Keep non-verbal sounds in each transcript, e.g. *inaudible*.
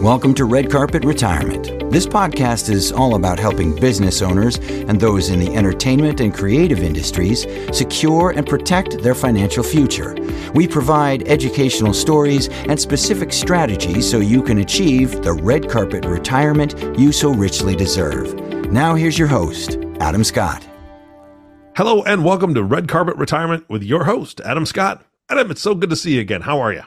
Welcome to Red Carpet Retirement. This podcast is all about helping business owners and those in the entertainment and creative industries secure and protect their financial future. We provide educational stories and specific strategies so you can achieve the red carpet retirement you so richly deserve. Now, here's your host, Adam Scott. Hello, and welcome to Red Carpet Retirement with your host, Adam Scott. Adam, it's so good to see you again. How are you?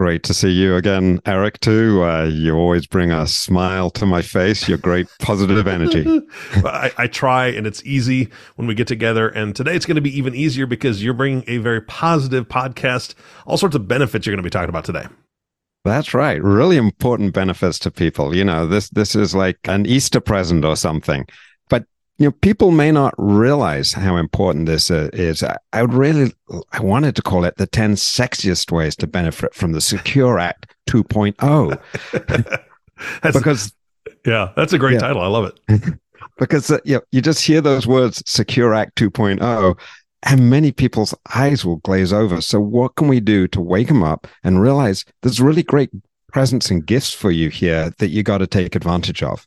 Great to see you again, Eric, too. Uh, you always bring a smile to my face. Your great positive energy. *laughs* I, I, try, and it's easy when we get together. And today it's going to be even easier because you're bringing a very positive podcast, all sorts of benefits you're going to be talking about today. That's right. Really important benefits to people. You know, this this is like an Easter present or something you know, people may not realize how important this uh, is. I, I would really, I wanted to call it the 10 sexiest ways to benefit from the Secure Act 2.0. *laughs* because, yeah, that's a great yeah. title. I love it. *laughs* because uh, you, know, you just hear those words, Secure Act 2.0, and many people's eyes will glaze over. So, what can we do to wake them up and realize there's really great presents and gifts for you here that you got to take advantage of?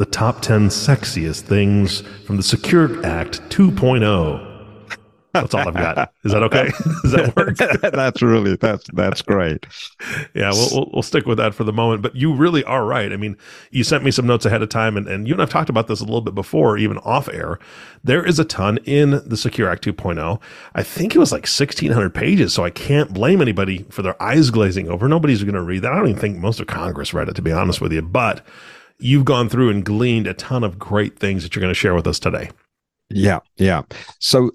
The top 10 sexiest things from the Secure Act 2.0. That's all I've got. Is that okay? *laughs* Does that work? *laughs* that's really that's that's great. Yeah, we'll, we'll, we'll stick with that for the moment. But you really are right. I mean, you sent me some notes ahead of time, and, and you and I've talked about this a little bit before, even off air. There is a ton in the Secure Act 2.0. I think it was like 1,600 pages, so I can't blame anybody for their eyes glazing over. Nobody's going to read that. I don't even think most of Congress read it, to be honest with you. But you've gone through and gleaned a ton of great things that you're going to share with us today. Yeah, yeah. So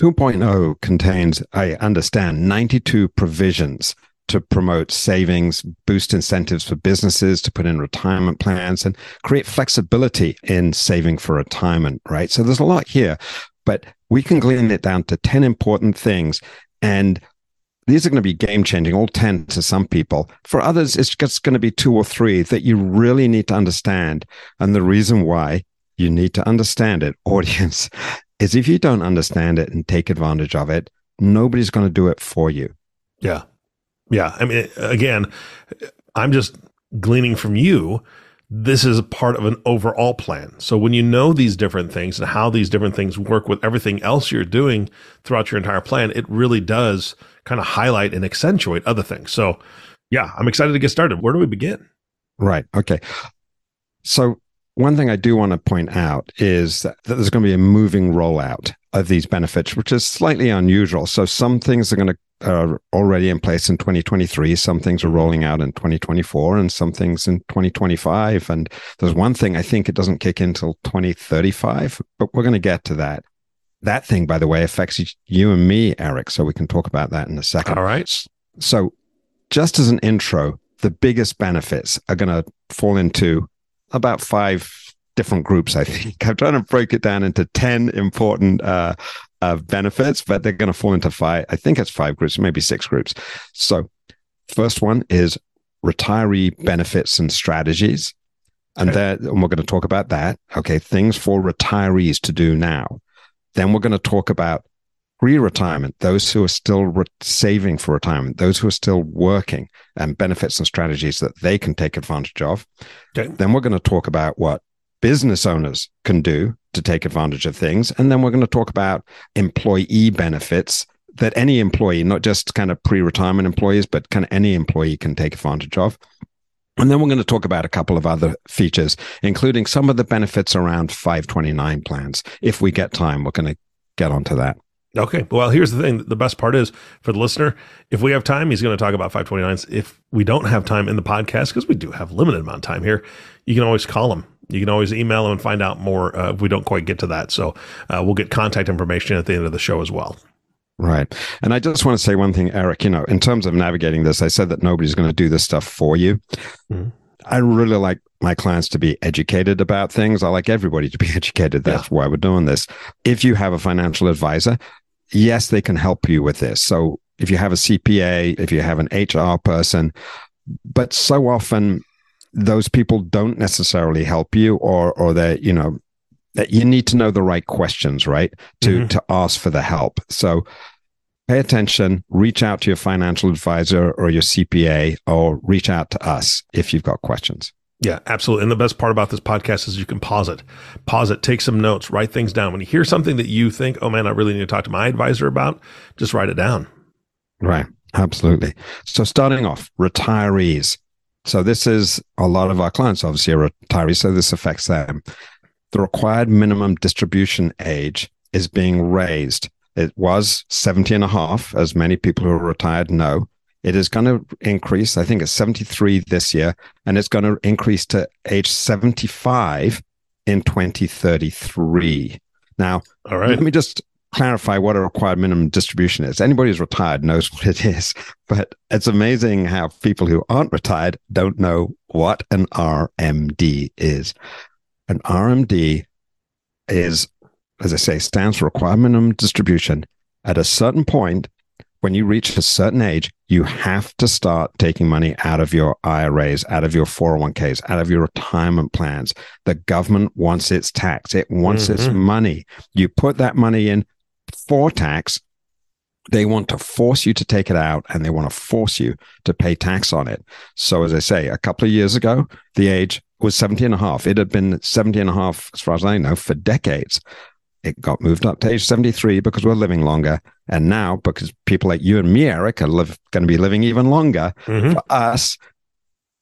2.0 contains, I understand, 92 provisions to promote savings, boost incentives for businesses to put in retirement plans, and create flexibility in saving for retirement, right? So there's a lot here, but we can glean it down to 10 important things. And these are going to be game changing, all 10 to some people. For others, it's just going to be two or three that you really need to understand. And the reason why you need to understand it, *laughs* audience, is if you don't understand it and take advantage of it, nobody's going to do it for you. Yeah. Yeah. I mean, again, I'm just gleaning from you this is a part of an overall plan. So when you know these different things and how these different things work with everything else you're doing throughout your entire plan, it really does kind of highlight and accentuate other things. So yeah, I'm excited to get started. Where do we begin? Right. Okay. So one thing I do want to point out is that there's going to be a moving rollout of these benefits, which is slightly unusual. So some things are going to are already in place in 2023. Some things are rolling out in 2024 and some things in 2025. And there's one thing I think it doesn't kick in until 2035, but we're going to get to that. That thing, by the way, affects you and me, Eric. So we can talk about that in a second. All right. So just as an intro, the biggest benefits are going to fall into about five different groups, I think. *laughs* I'm trying to break it down into 10 important uh, uh, benefits, but they're going to fall into five. I think it's five groups, maybe six groups. So, first one is retiree benefits and strategies. And, okay. and we're going to talk about that. Okay. Things for retirees to do now. Then we're going to talk about pre retirement, those who are still re- saving for retirement, those who are still working, and benefits and strategies that they can take advantage of. Okay. Then we're going to talk about what business owners can do to take advantage of things. And then we're going to talk about employee benefits that any employee, not just kind of pre retirement employees, but kind of any employee can take advantage of. And then we're going to talk about a couple of other features, including some of the benefits around 529 plans. If we get time, we're going to get onto that. Okay. Well, here's the thing. The best part is for the listener, if we have time, he's going to talk about 529s. If we don't have time in the podcast, because we do have limited amount of time here, you can always call him you can always email them and find out more uh, if we don't quite get to that. So uh, we'll get contact information at the end of the show as well. Right. And I just want to say one thing, Eric, you know, in terms of navigating this, I said that nobody's going to do this stuff for you. Mm-hmm. I really like my clients to be educated about things. I like everybody to be *laughs* educated. That's yeah. why we're doing this. If you have a financial advisor, yes, they can help you with this. So if you have a CPA, if you have an HR person, but so often those people don't necessarily help you or or that you know that you need to know the right questions right to mm-hmm. to ask for the help so pay attention, reach out to your financial advisor or your CPA, or reach out to us if you've got questions. Yeah, absolutely. And the best part about this podcast is you can pause it, pause it, take some notes, write things down. When you hear something that you think, oh man, I really need to talk to my advisor about, just write it down. Right. Absolutely. So starting off, retirees. So this is a lot of our clients obviously are retirees, so this affects them. The required minimum distribution age is being raised. It was 70 and a half, as many people who are retired know. It is going to increase. I think it's 73 this year, and it's going to increase to age 75 in 2033. Now, all right. Let me just clarify what a required minimum distribution is. Anybody who's retired knows what it is, *laughs* but it's amazing how people who aren't retired don't know what an RMD is. An RMD is, as I say, stands for required minimum distribution. At a certain point, when you reach a certain age, you have to start taking money out of your IRAs, out of your 401ks, out of your retirement plans. The government wants its tax, it wants mm-hmm. its money. You put that money in for tax. They want to force you to take it out and they want to force you to pay tax on it. So, as I say, a couple of years ago, the age was 70 and a half. It had been 70 and a half, as far as I know, for decades it got moved up to age 73 because we're living longer. And now, because people like you and me, Eric, are live, going to be living even longer, mm-hmm. for us,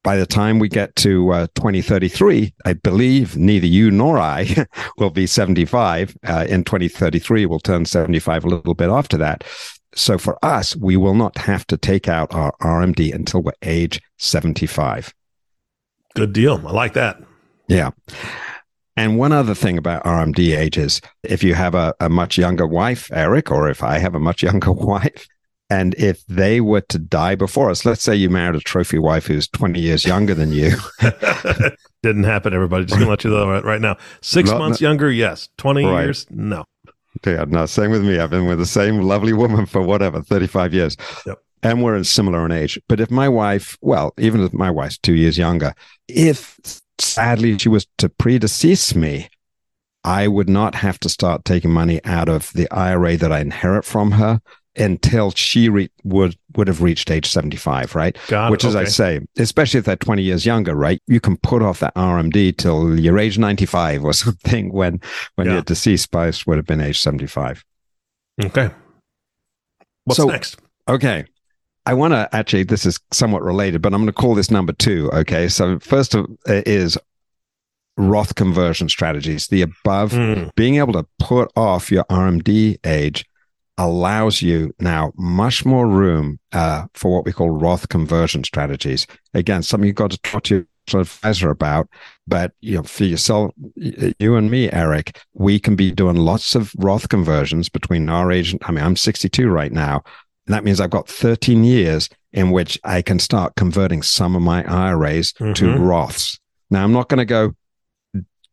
by the time we get to uh, 2033, I believe neither you nor I *laughs* will be 75. Uh, in 2033, we'll turn 75 a little bit after that. So for us, we will not have to take out our RMD until we're age 75. Good deal. I like that. Yeah. And one other thing about RMD age is if you have a, a much younger wife, Eric, or if I have a much *laughs* younger wife, and if they were to die before us, let's say you married a trophy wife who's 20 years younger than you. *laughs* Didn't happen, everybody. Just gonna let you know right now. Six Not, months younger, yes. 20 right. years, no. Yeah, no, same with me. I've been with the same lovely woman for whatever, 35 years. Yep. And we're in similar in age. But if my wife, well, even if my wife's two years younger, if sadly she was to predecease me, I would not have to start taking money out of the IRA that I inherit from her until she re- would would have reached age 75 right Got which it. as okay. i say especially if they're 20 years younger right you can put off that rmd till you're age 95 or *laughs* something when when yeah. your deceased spouse would have been age 75 okay what's so, next okay I want to actually, this is somewhat related, but I'm going to call this number two. Okay. So, first of, uh, is Roth conversion strategies. The above, mm. being able to put off your RMD age allows you now much more room uh, for what we call Roth conversion strategies. Again, something you've got to talk to your advisor about. But you know, for yourself, you and me, Eric, we can be doing lots of Roth conversions between our age. I mean, I'm 62 right now. And that means I've got 13 years in which I can start converting some of my IRAs mm-hmm. to Roths. Now, I'm not going to go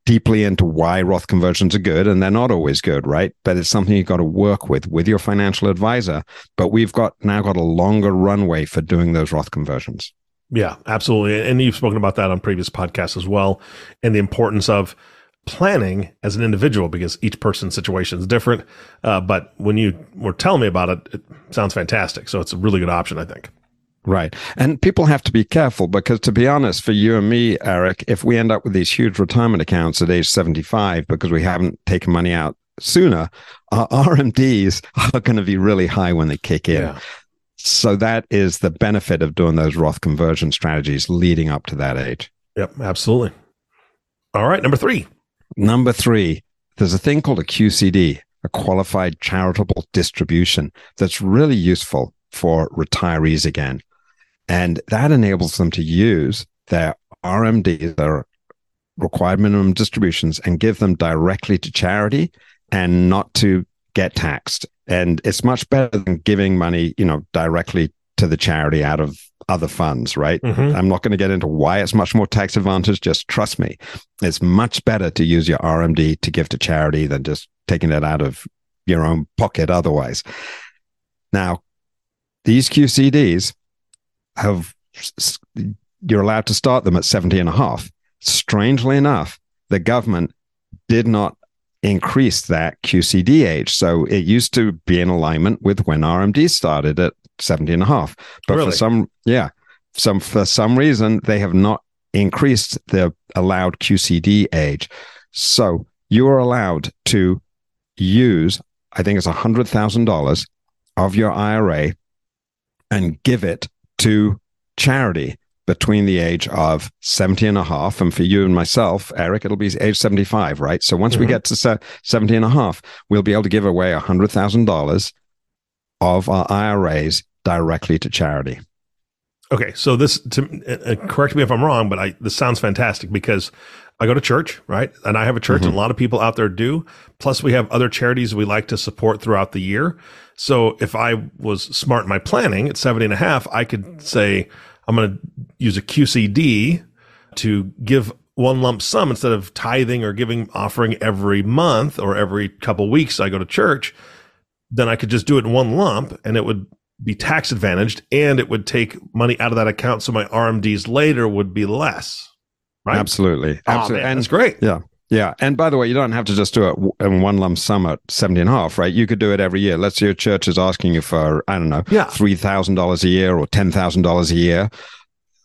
deeply into why Roth conversions are good, and they're not always good, right? But it's something you've got to work with with your financial advisor. But we've got now got a longer runway for doing those Roth conversions. Yeah, absolutely. And you've spoken about that on previous podcasts as well, and the importance of planning as an individual because each person's situation is different. Uh, but when you were telling me about it, it sounds fantastic. So it's a really good option, I think. Right. And people have to be careful because, to be honest, for you and me, Eric, if we end up with these huge retirement accounts at age 75 because we haven't taken money out sooner, our RMDs are going to be really high when they kick in. Yeah. So that is the benefit of doing those Roth conversion strategies leading up to that age. Yep, absolutely. All right, number three. Number three, there's a thing called a QCD, a qualified charitable distribution, that's really useful for retirees again. And that enables them to use their RMDs, their required minimum distributions, and give them directly to charity and not to get taxed. And it's much better than giving money, you know, directly to the charity out of other funds, right? Mm-hmm. I'm not going to get into why it's much more tax advantage. Just trust me. It's much better to use your RMD to give to charity than just taking it out of your own pocket otherwise. Now, these QCDs have, you're allowed to start them at 70 and a half. Strangely enough, the government did not increase that QCD age. So it used to be in alignment with when RMD started at 70 and a half. But really? for some, yeah, some, for some reason, they have not increased the allowed QCD age. So you are allowed to use, I think it's $100,000 of your IRA and give it to charity between the age of 70 and a half. And for you and myself, Eric, it'll be age 75, right? So once mm-hmm. we get to 70 and a half, we'll be able to give away $100,000 of our IRAs directly to charity. Okay, so this to uh, uh, correct me if I'm wrong, but I this sounds fantastic because I go to church, right? And I have a church, mm-hmm. and a lot of people out there do. Plus, we have other charities we like to support throughout the year. So if I was smart in my planning at 70 and a half, I could say, I'm going to use a QCD to give one lump sum instead of tithing or giving offering every month or every couple weeks I go to church, then I could just do it in one lump and it would be tax advantaged and it would take money out of that account so my RMDs later would be less. Right? Absolutely. Absolutely. Oh, man, and it's great. Yeah. Yeah. And by the way, you don't have to just do it in one lump sum at 70 and a half, right? You could do it every year. Let's say your church is asking you for, I don't know, yeah. $3,000 a year or $10,000 a year.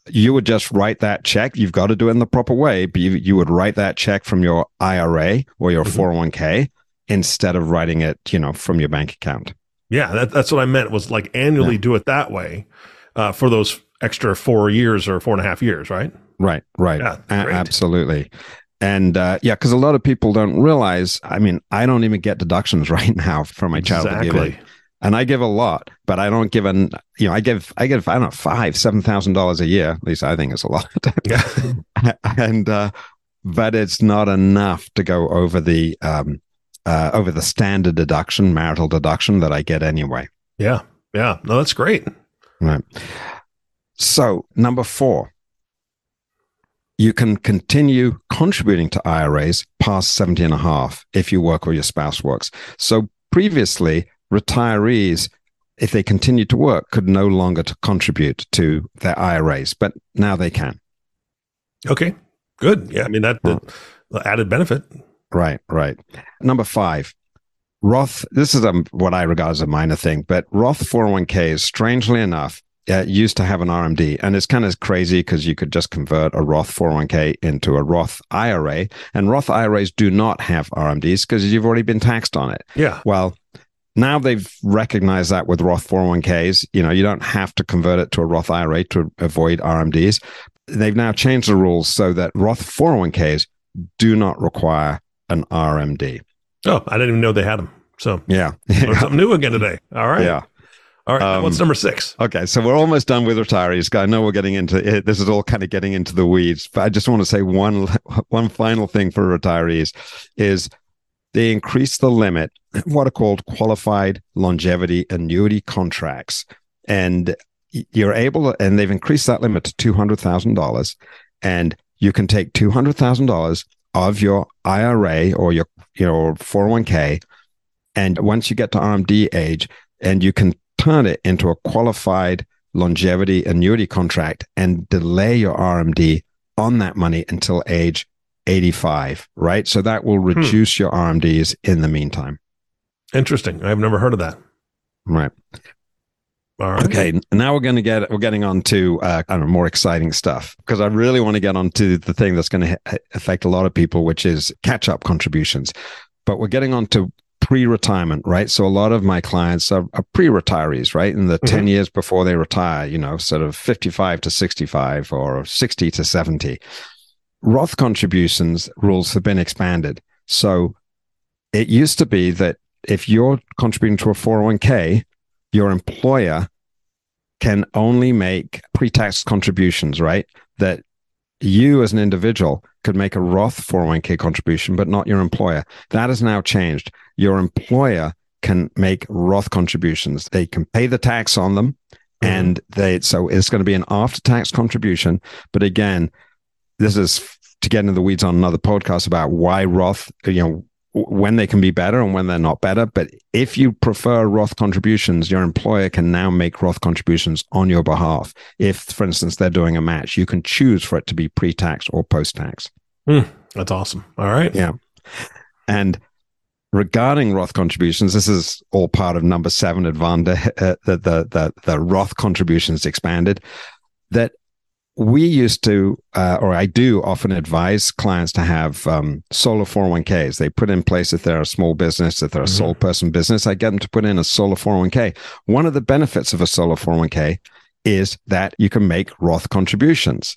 You would just write that check. You've got to do it in the proper way, but you, you would write that check from your IRA or your mm-hmm. 401k instead of writing it, you know, from your bank account. Yeah. That, that's what I meant was like annually yeah. do it that way uh, for those extra four years or four and a half years, right? Right, right. Yeah, a- absolutely. And uh, yeah, because a lot of people don't realize. I mean, I don't even get deductions *laughs* right now from my child exactly. and I give a lot, but I don't give an. You know, I give I give I don't know five seven thousand dollars a year. At least I think it's a lot. *laughs* yeah. *laughs* and uh, but it's not enough to go over the um, uh, over the standard deduction, marital deduction that I get anyway. Yeah, yeah. No, that's great. Right. So number four, you can continue contributing to IRAs past 70 and a half if you work or your spouse works. So previously, retirees, if they continued to work, could no longer to contribute to their IRAs, but now they can. Okay, good. Yeah, I mean, that added benefit. Right, right. Number five, Roth, this is a, what I regard as a minor thing, but Roth 401ks, strangely enough, uh, used to have an RMD, and it's kind of crazy because you could just convert a Roth 401k into a Roth IRA, and Roth IRAs do not have RMDs because you've already been taxed on it. Yeah. Well, now they've recognized that with Roth 401ks, you know, you don't have to convert it to a Roth IRA to avoid RMDs. They've now changed the rules so that Roth 401ks do not require an RMD. Oh, I didn't even know they had them. So yeah, *laughs* something new again today. All right. Yeah. All right, um, what's number six? Okay, so we're almost done with retirees. I know we're getting into it. This is all kind of getting into the weeds, but I just want to say one *laughs* one final thing for retirees is they increase the limit, *clears throat* what are called qualified longevity annuity contracts, and you're able to, and they've increased that limit to two hundred thousand dollars, and you can take two hundred thousand dollars of your IRA or your your 401k, and once you get to RMD age, and you can turn it into a qualified longevity annuity contract and delay your RMD on that money until age 85, right? So that will hmm. reduce hmm. your RMDs in the meantime. Interesting. I've never heard of that. Right. All right. Okay, now we're going to get we're getting on to uh, I don't know more exciting stuff because I really want to get on to the thing that's going to ha- affect a lot of people, which is catch up contributions. But we're getting on to pre-retirement, right? So a lot of my clients are, are pre-retirees, right? In the mm-hmm. 10 years before they retire, you know, sort of 55 to 65 or 60 to 70. Roth contributions rules have been expanded. So it used to be that if you're contributing to a 401k, your employer can only make pre-tax contributions, right? That you as an individual could make a Roth 401k contribution, but not your employer. That has now changed. Your employer can make Roth contributions. They can pay the tax on them. Mm-hmm. And they, so it's going to be an after tax contribution. But again, this is to get into the weeds on another podcast about why Roth, you know, when they can be better and when they're not better. But if you prefer Roth contributions, your employer can now make Roth contributions on your behalf. If, for instance, they're doing a match, you can choose for it to be pre tax or post tax. Mm, that's awesome. All right. Yeah. And regarding Roth contributions, this is all part of number seven advantage, *laughs* uh, the, the, the, the Roth contributions expanded, that we used to, uh, or I do often advise clients to have um, solo 401ks. They put in place if they're a small business, if they're a mm-hmm. sole person business, I get them to put in a solo 401k. One of the benefits of a solo 401k is that you can make Roth contributions.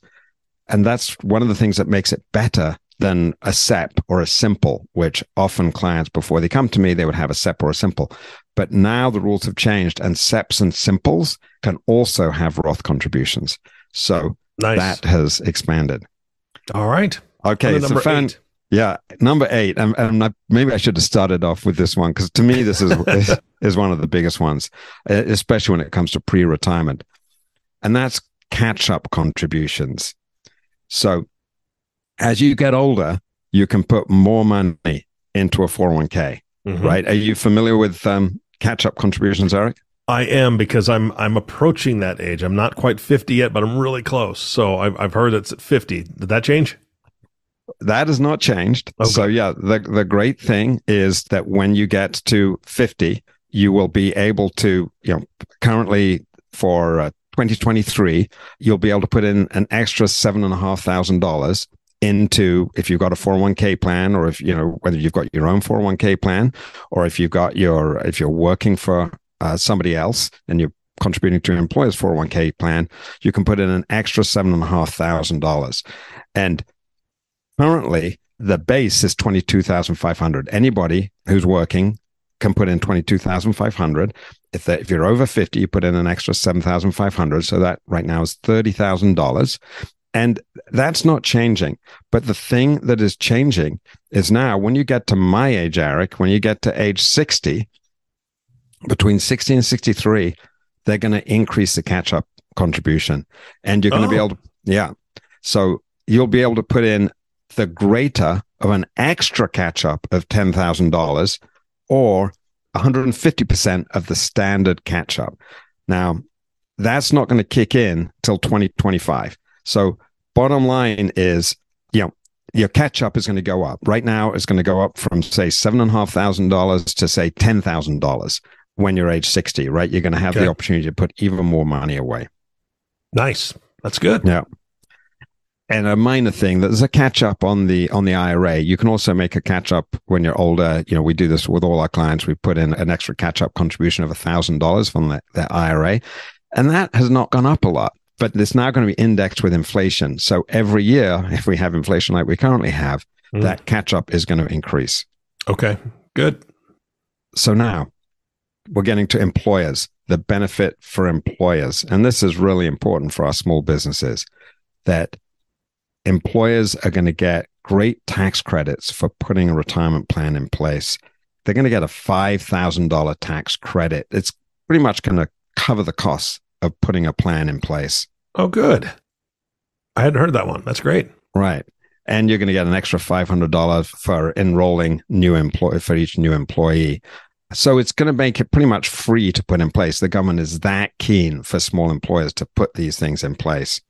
And that's one of the things that makes it better than a SEP or a simple, which often clients before they come to me, they would have a SEP or a simple. But now the rules have changed and SEPs and simples can also have Roth contributions. So nice. that has expanded. All right. Okay. So fan, eight. yeah, number eight. And, and I, maybe I should have started off with this one because to me, this is, *laughs* is, is one of the biggest ones, especially when it comes to pre retirement. And that's catch up contributions. So as you get older, you can put more money into a 401k, mm-hmm. right? Are you familiar with um, catch up contributions, Eric? I am because I'm I'm approaching that age. I'm not quite 50 yet, but I'm really close. So I've I've heard it's at 50. Did that change? That has not changed. Okay. So yeah, the the great thing is that when you get to 50, you will be able to, you know, currently for uh, 2023, you'll be able to put in an extra seven and a half thousand dollars into if you've got a 401k plan or if you know whether you've got your own 401k plan or if you've got your if you're working for uh, somebody else and you're contributing to your employer's 401k plan you can put in an extra seven and a half thousand dollars. And currently the base is 22500 anybody who's working can put in 22500 if, if you're over 50 you put in an extra 7500 so that right now is $30000 and that's not changing. But the thing that is changing is now when you get to my age, Eric, when you get to age 60, between 60 and 63, they're going to increase the catch up contribution. And you're going oh. to be able to, yeah. So you'll be able to put in the greater of an extra catch up of $10,000 or 150% of the standard catch up. Now, that's not going to kick in till 2025. So bottom line is, you know, your catch up is going to go up. Right now, it's going to go up from say seven and a half thousand dollars to say ten thousand dollars when you're age sixty. Right, you're going to have okay. the opportunity to put even more money away. Nice, that's good. Yeah. And a minor thing, there's a catch up on the on the IRA. You can also make a catch up when you're older. You know, we do this with all our clients. We put in an extra catch up contribution of a thousand dollars from the, the IRA, and that has not gone up a lot but it's now going to be indexed with inflation. So every year, if we have inflation like we currently have, mm. that catch up is going to increase. Okay, good. So now we're getting to employers, the benefit for employers. And this is really important for our small businesses that employers are going to get great tax credits for putting a retirement plan in place. They're going to get a $5,000 tax credit. It's pretty much going to cover the costs of putting a plan in place. Oh, good. I hadn't heard that one. That's great. Right. And you're going to get an extra $500 for enrolling new employee for each new employee. So it's going to make it pretty much free to put in place. The government is that keen for small employers to put these things in place.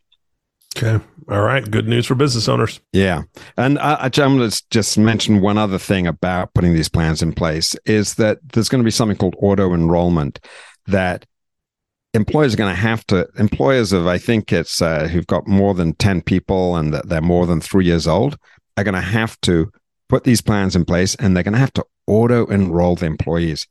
Okay. All right. Good news for business owners. Yeah. And I, am going to just mention one other thing about putting these plans in place is that there's going to be something called auto enrollment that employers are going to have to employers of i think it's uh, who've got more than 10 people and that they're more than three years old are going to have to put these plans in place and they're going to have to auto enroll the employees.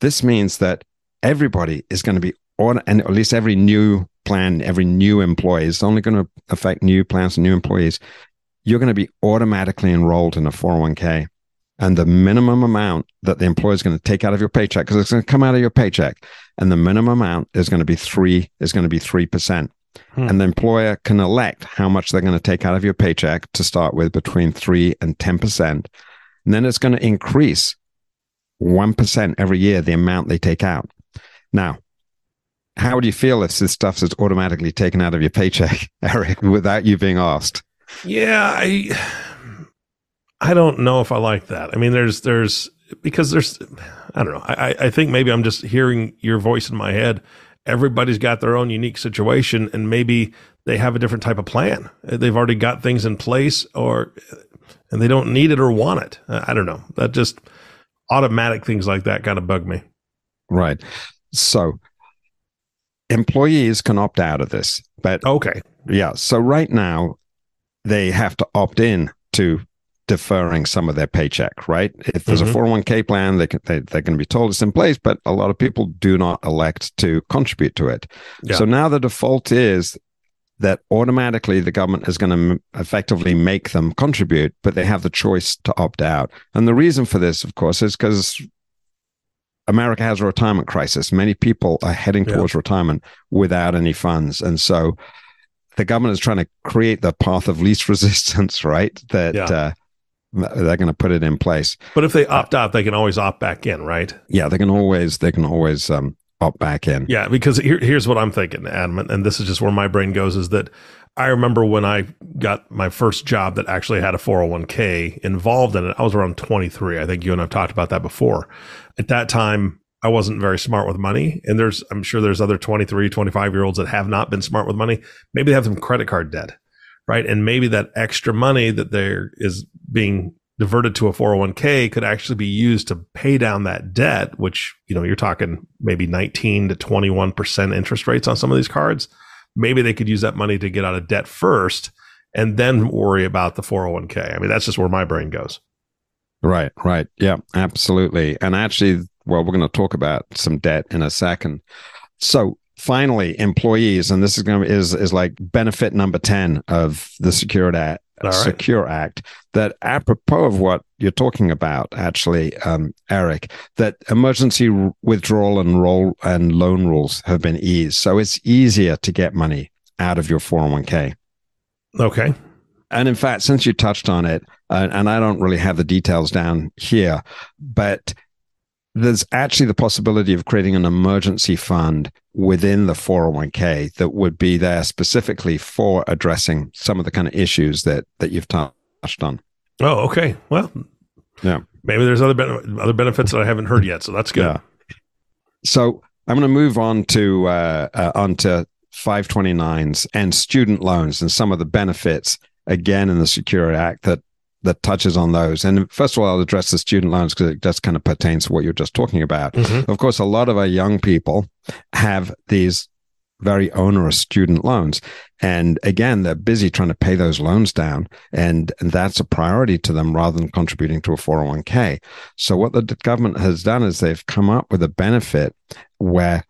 This means that everybody is going to be on and at least every new plan every new employee is only going to affect new plans and new employees you're going to be automatically enrolled in a 401k and the minimum amount that the employer is going to take out of your paycheck because it's going to come out of your paycheck and the minimum amount is going to be three is going to be three percent hmm. and the employer can elect how much they're going to take out of your paycheck to start with between three and ten percent and then it's going to increase one percent every year the amount they take out now how would you feel if this stuff is automatically taken out of your paycheck *laughs* eric without you being asked yeah i I don't know if I like that. I mean, there's there's because there's I don't know. I I think maybe I'm just hearing your voice in my head. Everybody's got their own unique situation, and maybe they have a different type of plan. They've already got things in place, or and they don't need it or want it. I don't know. That just automatic things like that kind of bug me. Right. So employees can opt out of this, but okay. Yeah. So right now they have to opt in to deferring some of their paycheck, right? If there's mm-hmm. a 401k plan, they can, they, they're going to be told it's in place, but a lot of people do not elect to contribute to it. Yeah. So now the default is that automatically the government is going to effectively make them contribute, but they have the choice to opt out. And the reason for this, of course, is because America has a retirement crisis. Many people are heading yeah. towards retirement without any funds. And so the government is trying to create the path of least *laughs* resistance, right? That yeah. uh, they're going to put it in place. But if they opt out, they can always opt back in, right? Yeah, they can always they can always um, opt back in. Yeah, because here, here's what I'm thinking, Adam, and this is just where my brain goes: is that I remember when I got my first job that actually had a 401k involved in it. I was around 23. I think you and I've talked about that before. At that time, I wasn't very smart with money. And there's, I'm sure there's other 23, 25 year olds that have not been smart with money. Maybe they have some credit card debt, right? And maybe that extra money that there is being diverted to a 401k could actually be used to pay down that debt, which, you know, you're talking maybe 19 to 21% interest rates on some of these cards maybe they could use that money to get out of debt first and then worry about the 401k. I mean, that's just where my brain goes. Right, right. Yeah, absolutely. And actually, well, we're going to talk about some debt in a second. So, finally, employees, and this is going to is is like benefit number 10 of the Secure Act, right. Secure Act that apropos of what you're talking about, actually, um, Eric, that emergency withdrawal and roll and loan rules have been eased, so it's easier to get money out of your 401k. Okay. And in fact, since you touched on it, uh, and I don't really have the details down here, but there's actually the possibility of creating an emergency fund within the 401k that would be there specifically for addressing some of the kind of issues that that you've touched on. Oh, okay. Well, yeah. Maybe there's other ben- other benefits that I haven't heard yet, so that's good. Yeah. So I'm going to move on to uh, uh, onto 529s and student loans and some of the benefits again in the Secure Act that that touches on those. And first of all, I'll address the student loans because it just kind of pertains to what you're just talking about. Mm-hmm. Of course, a lot of our young people have these very onerous student loans. And again, they're busy trying to pay those loans down. And, and that's a priority to them rather than contributing to a 401k. So what the government has done is they've come up with a benefit where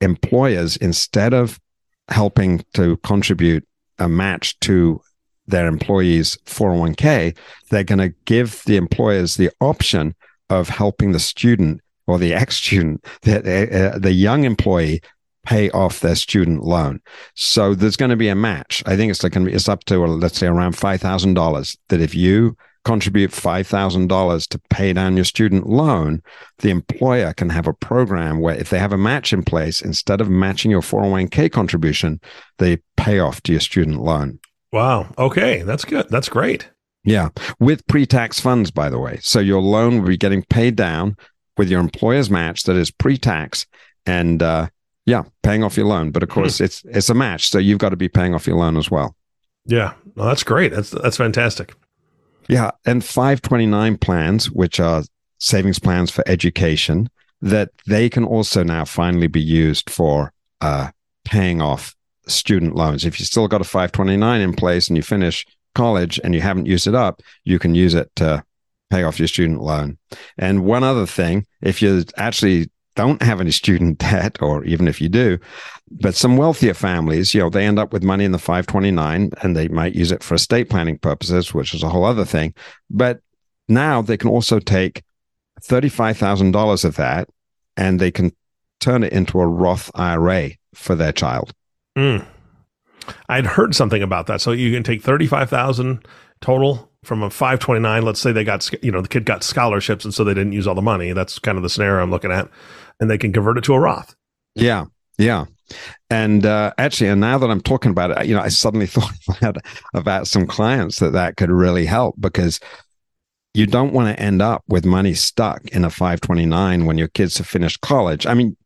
employers, instead of helping to contribute a match to their employees' 401k, they're going to give the employers the option of helping the student or the ex student, the, uh, the young employee, pay off their student loan. So there's going to be a match. I think it's like it's up to let's say around five thousand dollars. That if you contribute five thousand dollars to pay down your student loan, the employer can have a program where if they have a match in place, instead of matching your 401k contribution, they pay off to your student loan. Wow. Okay. That's good. That's great. Yeah. With pre tax funds, by the way. So your loan will be getting paid down with your employer's match that is pre tax and, uh, yeah, paying off your loan. But of course, hmm. it's it's a match, so you've got to be paying off your loan as well. Yeah, well, that's great. That's that's fantastic. Yeah, and 529 plans, which are savings plans for education, that they can also now finally be used for uh, paying off student loans. If you still got a 529 in place and you finish college and you haven't used it up, you can use it to pay off your student loan. And one other thing, if you actually don't have any student *laughs* debt, or even if you do, but some wealthier families, you know, they end up with money in the 529 and they might use it for estate planning purposes, which is a whole other thing. But now they can also take $35,000 of that and they can turn it into a Roth IRA for their child. Mm. I'd heard something about that. So you can take 35,000 total from a 529. Let's say they got, you know, the kid got scholarships and so they didn't use all the money. That's kind of the scenario I'm looking at. And they can convert it to a Roth. Yeah. Yeah. And uh, actually, and now that I'm talking about it, you know, I suddenly *laughs* thought about, about some clients that that could really help because you don't want to end up with money stuck in a 529 when your kids have finished college. I mean,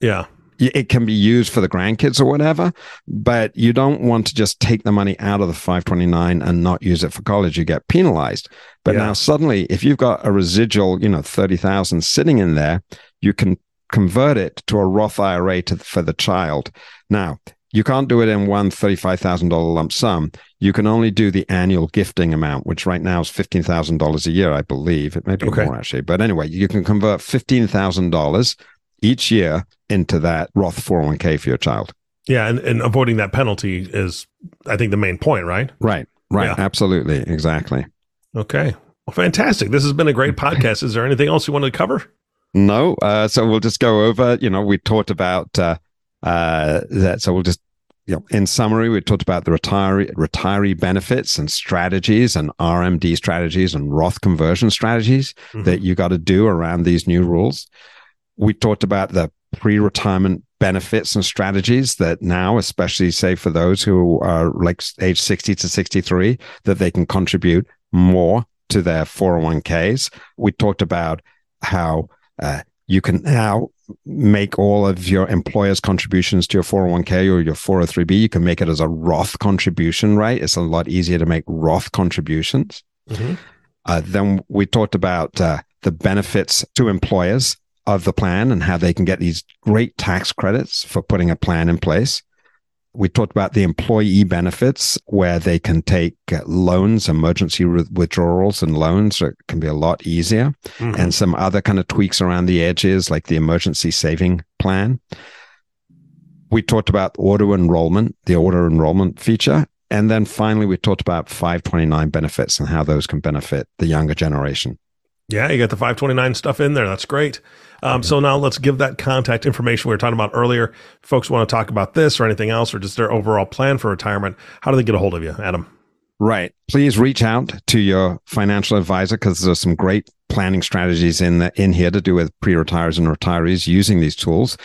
yeah it can be used for the grandkids or whatever, but you don't want to just take the money out of the 529 and not use it for college. You get penalized. But yeah. now suddenly, if you've got a residual, you know, 30,000 sitting in there, you can convert it to a Roth IRA to, for the child. Now, you can't do it in one $35,000 lump sum. You can only do the annual gifting amount, which right now is $15,000 a year, I believe. It may be okay. more actually. But anyway, you can convert $15,000 each year into that Roth 401k for your child. Yeah. And, and avoiding that penalty is, I think, the main point, right? Right. Right. Yeah. Absolutely. Exactly. Okay. Well, fantastic. This has been a great podcast. Is there anything else you wanted to cover? No. Uh, so we'll just go over, you know, we talked about, uh, uh, that. So we'll just, you know, in summary, we talked about the retiree retiree benefits and strategies and RMD strategies and Roth conversion strategies mm-hmm. that you got to do around these new rules. We talked about the pre-retirement benefits and strategies that now, especially say for those who are like age 60 to 63, that they can contribute more to their 401ks. We talked about how uh, you can now make all of your employer's contributions to your 401k or your 403b. You can make it as a Roth contribution, right? It's a lot easier to make Roth contributions. Mm-hmm. Uh, then we talked about uh, the benefits to employers of the plan and how they can get these great tax credits for putting a plan in place. We talked about the employee benefits where they can take uh, loans, emergency withdrawals and loans. So it can be a lot easier mm-hmm. and some other kind of tweaks around the edges, like the emergency saving plan. We talked about auto enrollment, the auto enrollment feature. And then finally, we talked about 529 benefits and how those can benefit the younger generation. Yeah, you got the 529 stuff in there. That's great. Um, so now let's give that contact information we were talking about earlier. Folks want to talk about this or anything else, or just their overall plan for retirement. How do they get a hold of you, Adam? Right. Please reach out to your financial advisor because there's some great planning strategies in the, in here to do with pre-retires and retirees using these tools.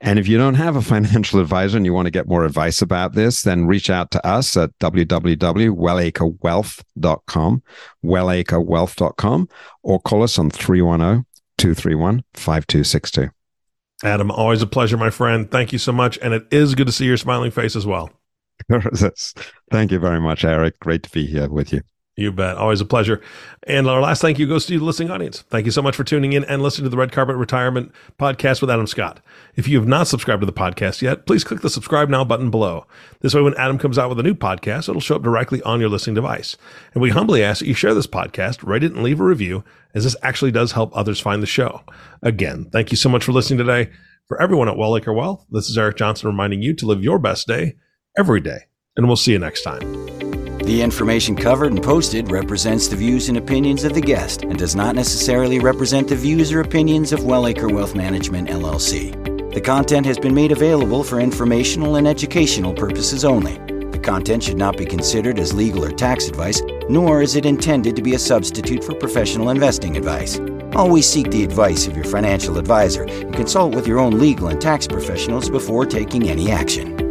And if you don't have a financial *laughs* advisor and you want to get more advice about this, then reach out to us at www.wellacrewealth.com, wellacrewealth.com, or call us on 310 231 5262. Adam, always a pleasure, my friend. Thank you so much. And it is good to see your smiling face as well. *laughs* Thank you very much, Eric. Great to be here with you. You bet. Always a pleasure. And our last thank you goes to the listening audience. Thank you so much for tuning in and listening to the Red Carpet Retirement Podcast with Adam Scott. If you have not subscribed to the podcast yet, please click the subscribe now button below. This way, when Adam comes out with a new podcast, it'll show up directly on your listening device. And we humbly ask that you share this podcast, rate it, and leave a review, as this actually does help others find the show. Again, thank you so much for listening today. For everyone at Wellacre Wealth, this is Eric Johnson reminding you to live your best day every day. And we'll see you next time. The information covered and posted represents the views and opinions of the guest and does not necessarily represent the views or opinions of Wellacre Wealth Management LLC. The content has been made available for informational and educational purposes only. The content should not be considered as legal or tax advice, nor is it intended to be a substitute for professional investing advice. Always seek the advice of your financial advisor and consult with your own legal and tax professionals before taking any action.